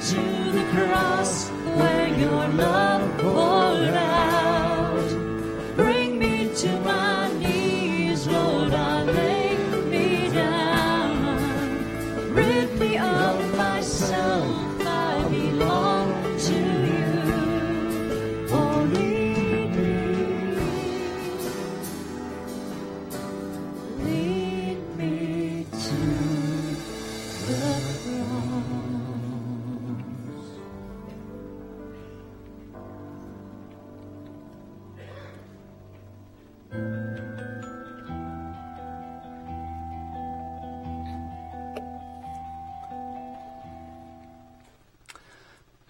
to the cross where your love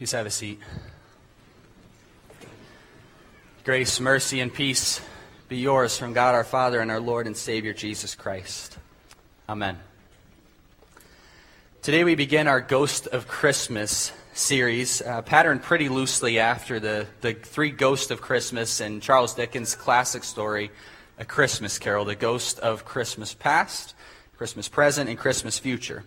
Please have a seat. Grace, mercy, and peace be yours from God our Father and our Lord and Savior Jesus Christ. Amen. Today we begin our Ghost of Christmas series, uh, patterned pretty loosely after the, the three Ghosts of Christmas in Charles Dickens' classic story, A Christmas Carol, the Ghost of Christmas Past, Christmas Present, and Christmas Future.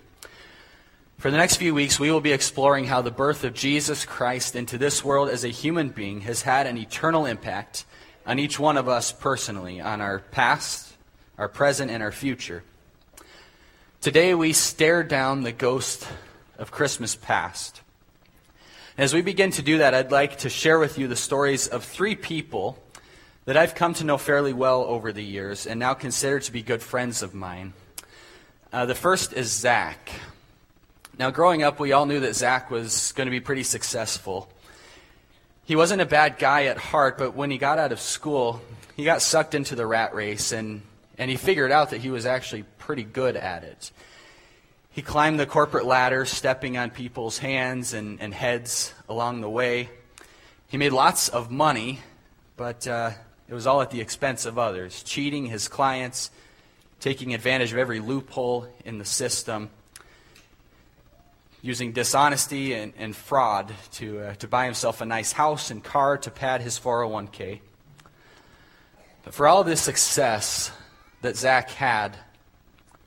For the next few weeks, we will be exploring how the birth of Jesus Christ into this world as a human being has had an eternal impact on each one of us personally, on our past, our present, and our future. Today, we stare down the ghost of Christmas past. As we begin to do that, I'd like to share with you the stories of three people that I've come to know fairly well over the years and now consider to be good friends of mine. Uh, the first is Zach. Now, growing up, we all knew that Zach was going to be pretty successful. He wasn't a bad guy at heart, but when he got out of school, he got sucked into the rat race, and, and he figured out that he was actually pretty good at it. He climbed the corporate ladder, stepping on people's hands and, and heads along the way. He made lots of money, but uh, it was all at the expense of others, cheating his clients, taking advantage of every loophole in the system using dishonesty and, and fraud to, uh, to buy himself a nice house and car to pad his 401k. But for all this success that Zach had,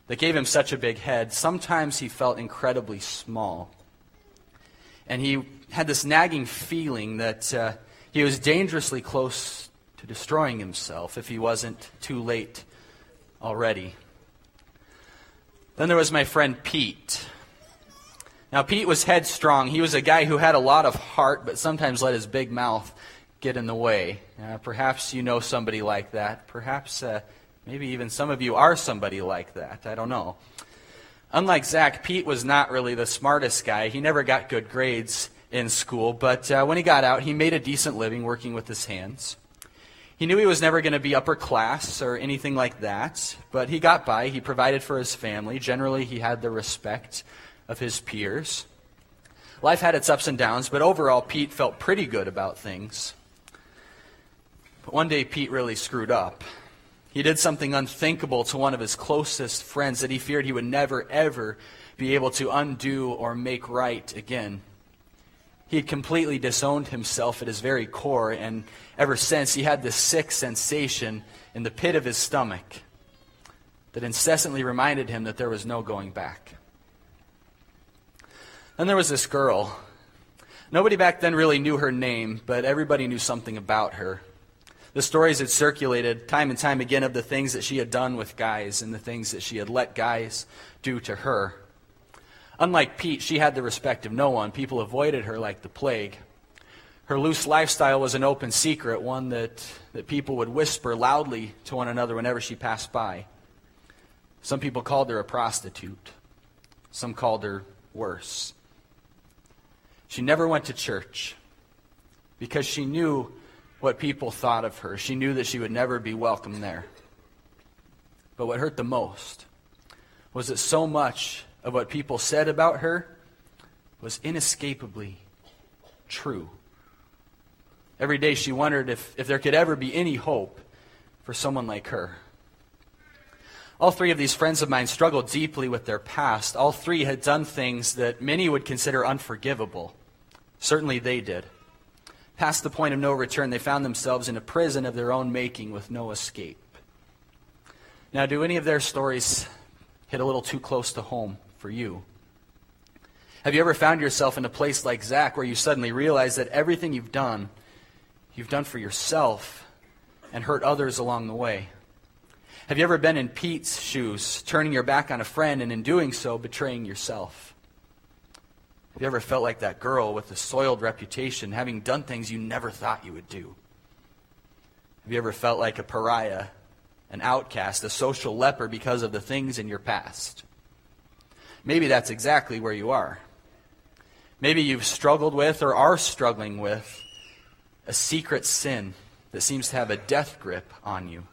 that gave him such a big head, sometimes he felt incredibly small. And he had this nagging feeling that uh, he was dangerously close to destroying himself if he wasn't too late already. Then there was my friend Pete. Now, Pete was headstrong. He was a guy who had a lot of heart, but sometimes let his big mouth get in the way. Uh, perhaps you know somebody like that. Perhaps uh, maybe even some of you are somebody like that. I don't know. Unlike Zach, Pete was not really the smartest guy. He never got good grades in school, but uh, when he got out, he made a decent living working with his hands. He knew he was never going to be upper class or anything like that, but he got by. He provided for his family. Generally, he had the respect of his peers. Life had its ups and downs, but overall, Pete felt pretty good about things. But one day, Pete really screwed up. He did something unthinkable to one of his closest friends that he feared he would never, ever be able to undo or make right again. He had completely disowned himself at his very core, and ever since, he had this sick sensation in the pit of his stomach that incessantly reminded him that there was no going back. Then there was this girl. Nobody back then really knew her name, but everybody knew something about her. The stories had circulated time and time again of the things that she had done with guys and the things that she had let guys do to her. Unlike Pete, she had the respect of no one. People avoided her like the plague. Her loose lifestyle was an open secret, one that, that people would whisper loudly to one another whenever she passed by. Some people called her a prostitute. Some called her worse. She never went to church because she knew what people thought of her. She knew that she would never be welcome there. But what hurt the most was that so much of what people said about her was inescapably true. Every day she wondered if, if there could ever be any hope for someone like her. All three of these friends of mine struggled deeply with their past. All three had done things that many would consider unforgivable. Certainly they did. Past the point of no return, they found themselves in a prison of their own making with no escape. Now, do any of their stories hit a little too close to home for you? Have you ever found yourself in a place like Zach where you suddenly realize that everything you've done, you've done for yourself and hurt others along the way? Have you ever been in Pete's shoes, turning your back on a friend and in doing so betraying yourself? Have you ever felt like that girl with a soiled reputation, having done things you never thought you would do? Have you ever felt like a pariah, an outcast, a social leper because of the things in your past? Maybe that's exactly where you are. Maybe you've struggled with or are struggling with a secret sin that seems to have a death grip on you.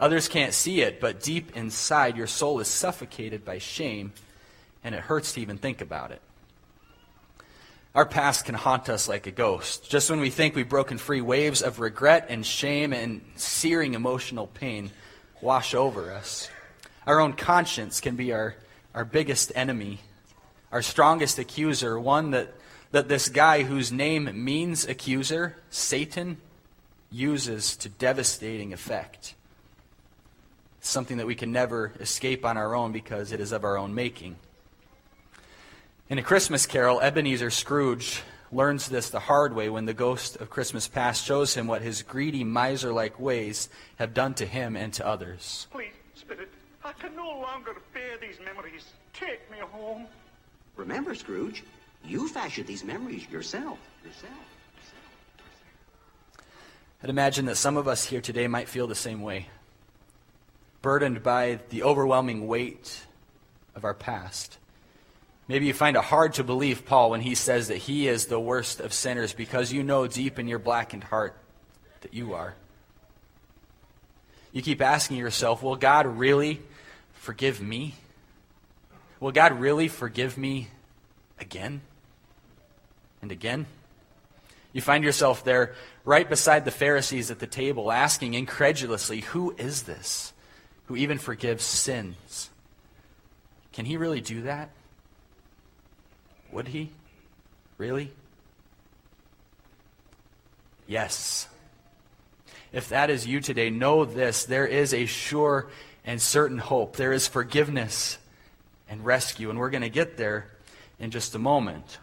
Others can't see it, but deep inside, your soul is suffocated by shame, and it hurts to even think about it. Our past can haunt us like a ghost. Just when we think we've broken free, waves of regret and shame and searing emotional pain wash over us. Our own conscience can be our, our biggest enemy, our strongest accuser, one that, that this guy whose name means accuser, Satan, uses to devastating effect. Something that we can never escape on our own because it is of our own making. In A Christmas Carol, Ebenezer Scrooge learns this the hard way when the ghost of Christmas past shows him what his greedy, miser like ways have done to him and to others. Please, Spirit, I can no longer bear these memories. Take me home. Remember, Scrooge, you fashioned these memories yourself. Yourself. I'd imagine that some of us here today might feel the same way, burdened by the overwhelming weight of our past. Maybe you find it hard to believe Paul when he says that he is the worst of sinners because you know deep in your blackened heart that you are. You keep asking yourself, will God really forgive me? Will God really forgive me again and again? You find yourself there right beside the Pharisees at the table asking incredulously, Who is this who even forgives sins? Can he really do that? Would he? Really? Yes. If that is you today, know this there is a sure and certain hope. There is forgiveness and rescue, and we're going to get there in just a moment.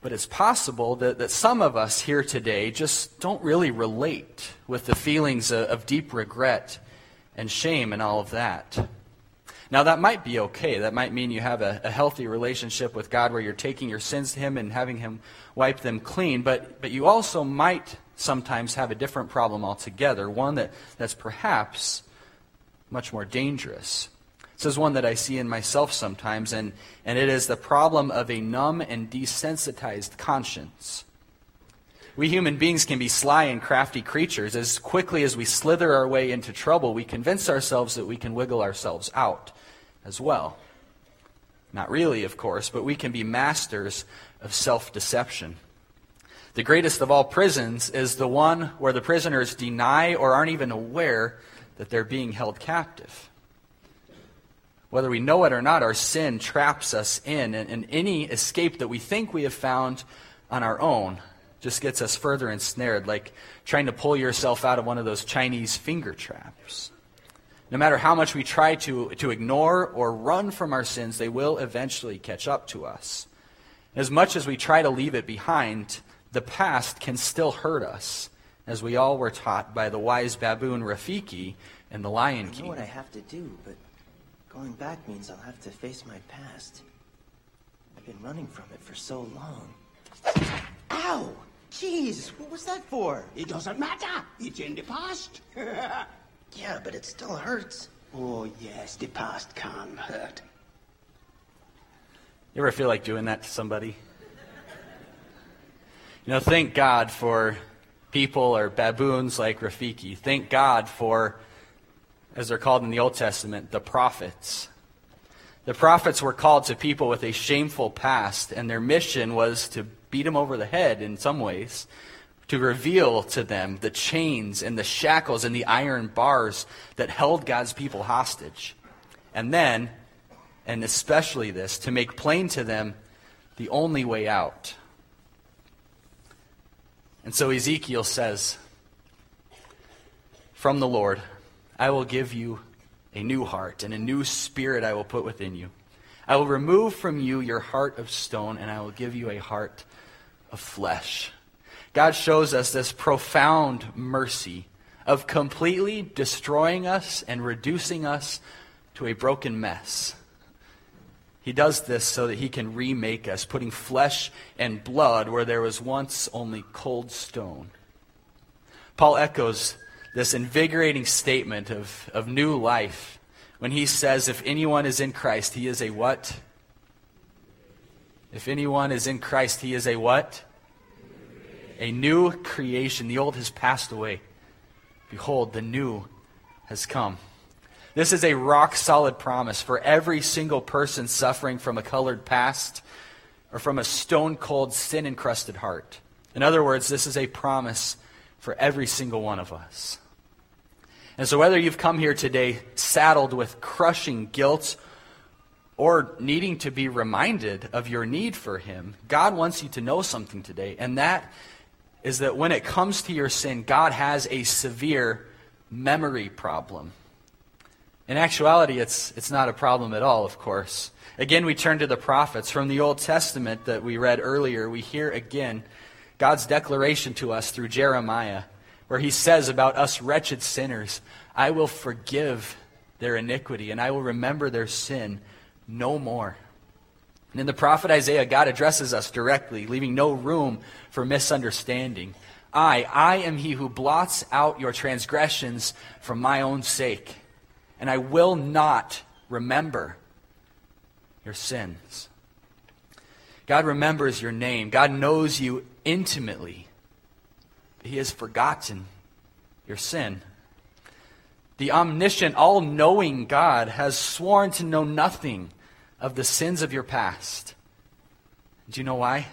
But it's possible that, that some of us here today just don't really relate with the feelings of, of deep regret and shame and all of that. Now, that might be okay. That might mean you have a, a, healthy relationship with God where you're taking your sins to Him and having Him wipe them clean. But, but you also might sometimes have a different problem altogether, one that, that's perhaps much more dangerous. This is one that I see in myself sometimes, and, and it is the problem of a numb and desensitized conscience. We human beings can be sly and crafty creatures. As quickly as we slither our way into trouble, we convince ourselves that we can wiggle ourselves out as well. Not really, of course, but we can be masters of self deception. The greatest of all prisons is the one where the prisoners deny or aren't even aware that they're being held captive. Whether we know it or not, our sin traps us in, and, and any escape that we think we have found on our own just gets us further ensnared, like trying to pull yourself out of one of those Chinese finger traps. No matter how much we try to, to ignore or run from our sins, they will eventually catch up to us. As much as we try to leave it behind, the past can still hurt us, as we all were taught by the wise baboon Rafiki in The Lion King. I know what I have to do, but going back means I'll have to face my past. I've been running from it for so long. Ow! Jeez, what was that for? It doesn't matter. It's in the past. Yeah, but it still hurts. oh, yes, the past can hurt. You ever feel like doing that to somebody? You know, thank God for people or baboons like Rafiki. Thank God for, as they're called in the Old Testament, the prophets. The prophets were called to people with a shameful past, and their mission was to beat them over the head in some ways, to reveal to them the chains and the shackles and the iron bars that held God's people hostage. And then, and especially this, to make plain to them the only way out. And so Ezekiel says, From the Lord, I will give you a new heart, and a new spirit I will put within you. I will remove from you your heart of stone, and I will give you a heart of flesh. God shows us this profound mercy of completely destroying us and reducing us to a broken mess. He does this so that he can remake us, putting flesh and blood where there was once only cold stone. Paul echoes this invigorating statement of, of new life when he says, If anyone is in Christ, he is a what? If anyone is in Christ, he is a what? A new creation. The old has passed away. Behold, the new has come. This is a rock solid promise for every single person suffering from a colored past or from a stone cold, sin encrusted heart. In other words, this is a promise for every single one of us. And so, whether you've come here today saddled with crushing guilt or needing to be reminded of your need for Him, God wants you to know something today. And that is that when it comes to your sin, God has a severe memory problem. In actuality, it's, it's not a problem at all, of course. Again, we turn to the prophets. From the Old Testament that we read earlier, we hear again God's declaration to us through Jeremiah, where he says about us wretched sinners, I will forgive their iniquity and I will remember their sin no more. And in the prophet Isaiah, God addresses us directly, leaving no room for misunderstanding. I, I am he who blots out your transgressions for my own sake and I will not remember your sins. God remembers your name. God knows you intimately. He has forgotten your sin. The omniscient, all knowing God has sworn to know nothing of the sins of your past. Do you know why?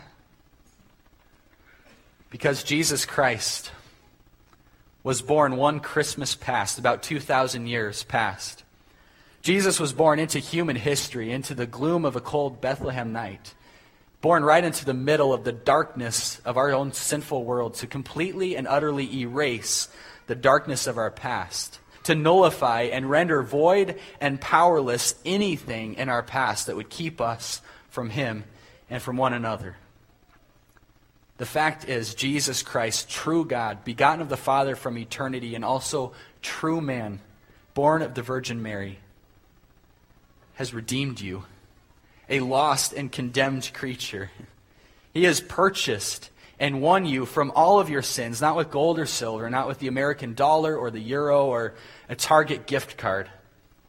Because Jesus Christ was born one Christmas past, about 2,000 years past. Jesus was born into human history, into the gloom of a cold Bethlehem night, born right into the middle of the darkness of our own sinful world to completely and utterly erase the darkness of our past, to nullify and render void and powerless anything in our past that would keep us from Him and from one another. The fact is, Jesus Christ, true God, begotten of the Father from eternity, and also true man, born of the Virgin Mary, has redeemed you, a lost and condemned creature. He has purchased and won you from all of your sins, not with gold or silver, not with the American dollar or the euro or a Target gift card,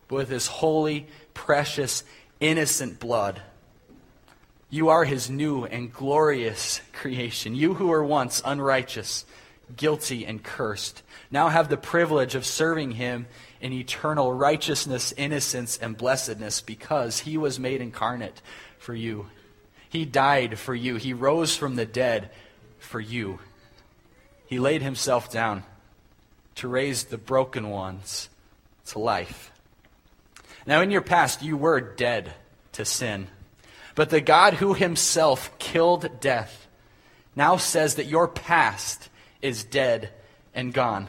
but with his holy, precious, innocent blood you are his new and glorious creation. You who were once unrighteous, guilty, and cursed, now have the privilege of serving him in eternal righteousness, innocence, and blessedness because he was made incarnate for you. He died for you. He rose from the dead for you. He laid himself down to raise the broken ones to life. Now, in your past, you were dead to sin. But the God who himself killed death now says that your past is dead and gone.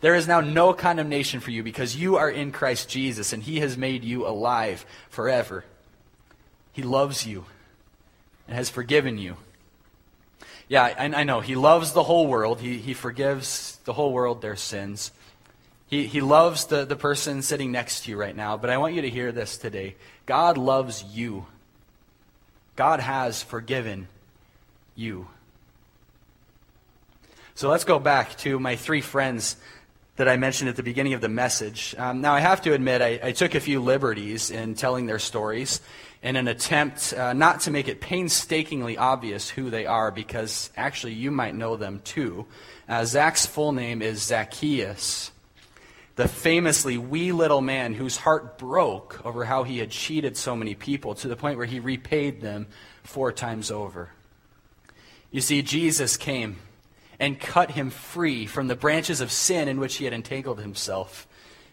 There is now no condemnation for you because you are in Christ Jesus and he has made you alive forever. He loves you and has forgiven you. Yeah, I, I know. He loves the whole world. He, he forgives the whole world their sins. He, he loves the, the person sitting next to you right now. But I want you to hear this today God loves you. God has forgiven you. So let's go back to my three friends that I mentioned at the beginning of the message. Um, now, I have to admit, I, I, took a few liberties in telling their stories in an attempt uh, not to make it painstakingly obvious who they are, because actually you might know them too. Uh, Zach's full name is Zacchaeus, the famously wee little man whose heart broke over how he had cheated so many people to the point where he repaid them four times over. You see, Jesus came and cut him free from the branches of sin in which he had entangled himself,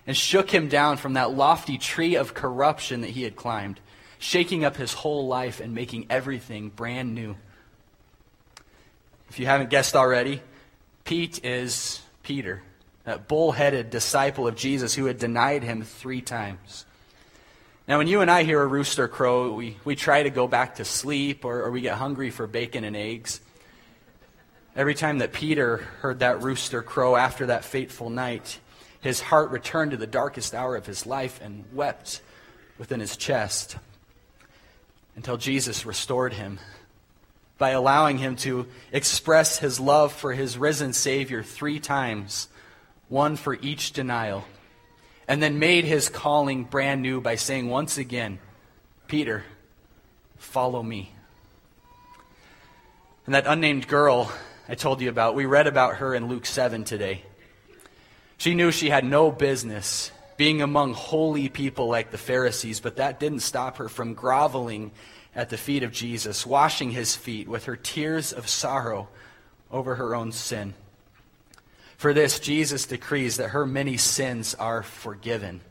and shook him down from that lofty tree of corruption that he had climbed, shaking up his whole life and making everything brand new. If you haven't guessed already, Pete is Peter, that bullheaded disciple of Jesus who had denied him three times. Now, when you and I hear a rooster crow, we, we try to go back to sleep or, or we get hungry for bacon and eggs. Every time that Peter heard that rooster crow after that fateful night, his heart returned to the darkest hour of his life and wept within his chest until Jesus restored him by allowing him to express his love for his risen Savior three times, one for each denial, and then made his calling brand new by saying once again, Peter, follow me. And that unnamed girl I told you about, we read about her in Luke 7 today. She knew she had no business being among holy people like the Pharisees, but that didn't stop her from groveling at the feet of Jesus, washing his feet with her tears of sorrow over her own sin. For this, Jesus decrees that her many sins are forgiven.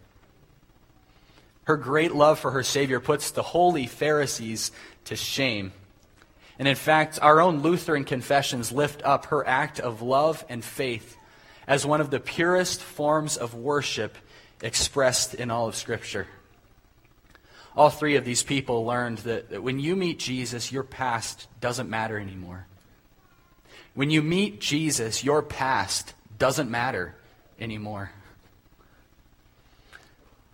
Her great love for her Savior puts the holy Pharisees to shame. And in fact, our own Lutheran confessions lift up her act of love and faith as one of the purest forms of worship expressed in all of Scripture. All three of these people learned that, that when you meet Jesus, your past doesn't matter anymore. When you meet Jesus, your past doesn't matter anymore.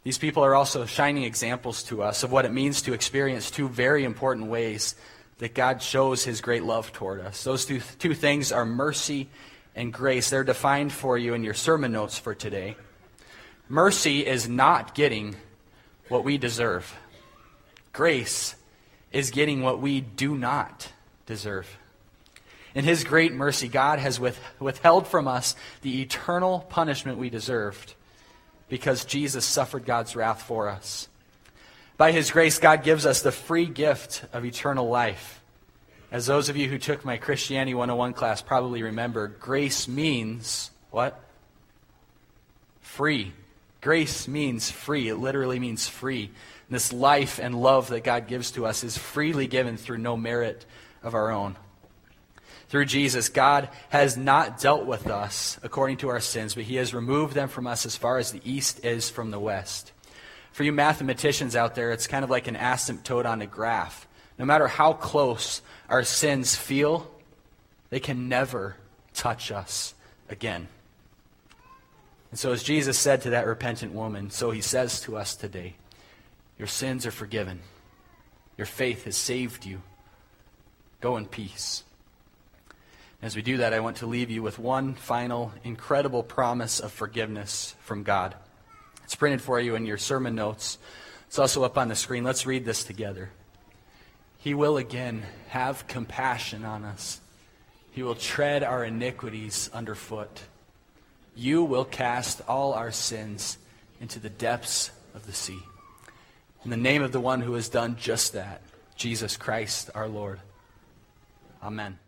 These people are also shining examples to us of what it means to experience two very important ways that God shows his great love toward us. Those two, two things are mercy and grace. They're defined for you in your sermon notes for today. Mercy is not getting what we deserve. Grace is getting what we do not deserve. In His great mercy, God has with, withheld from us the eternal punishment we deserved because Jesus suffered God's wrath for us. By His grace, God gives us the free gift of eternal life. As those of you who took my Christianity 101 class probably remember, grace means what? Free. Grace means free. It literally means free. This life and love that God gives to us is freely given through no merit of our own. Through Jesus, God has not dealt with us according to our sins, but He has removed them from us as far as the east is from the west. For you mathematicians out there, it's kind of like an asymptote on a graph. No matter how close our sins feel, they can never touch us again. And so, as Jesus said to that repentant woman, so He says to us today your sins are forgiven. Your faith has saved you. Go in peace. As we do that, I want to leave you with one final incredible promise of forgiveness from God. It's printed for you in your sermon notes. It's also up on the screen. Let's read this together. He will again have compassion on us. He will tread our iniquities underfoot. You will cast all our sins into the depths of the sea. In the name of the one who has done just that, Jesus Christ our Lord. Amen.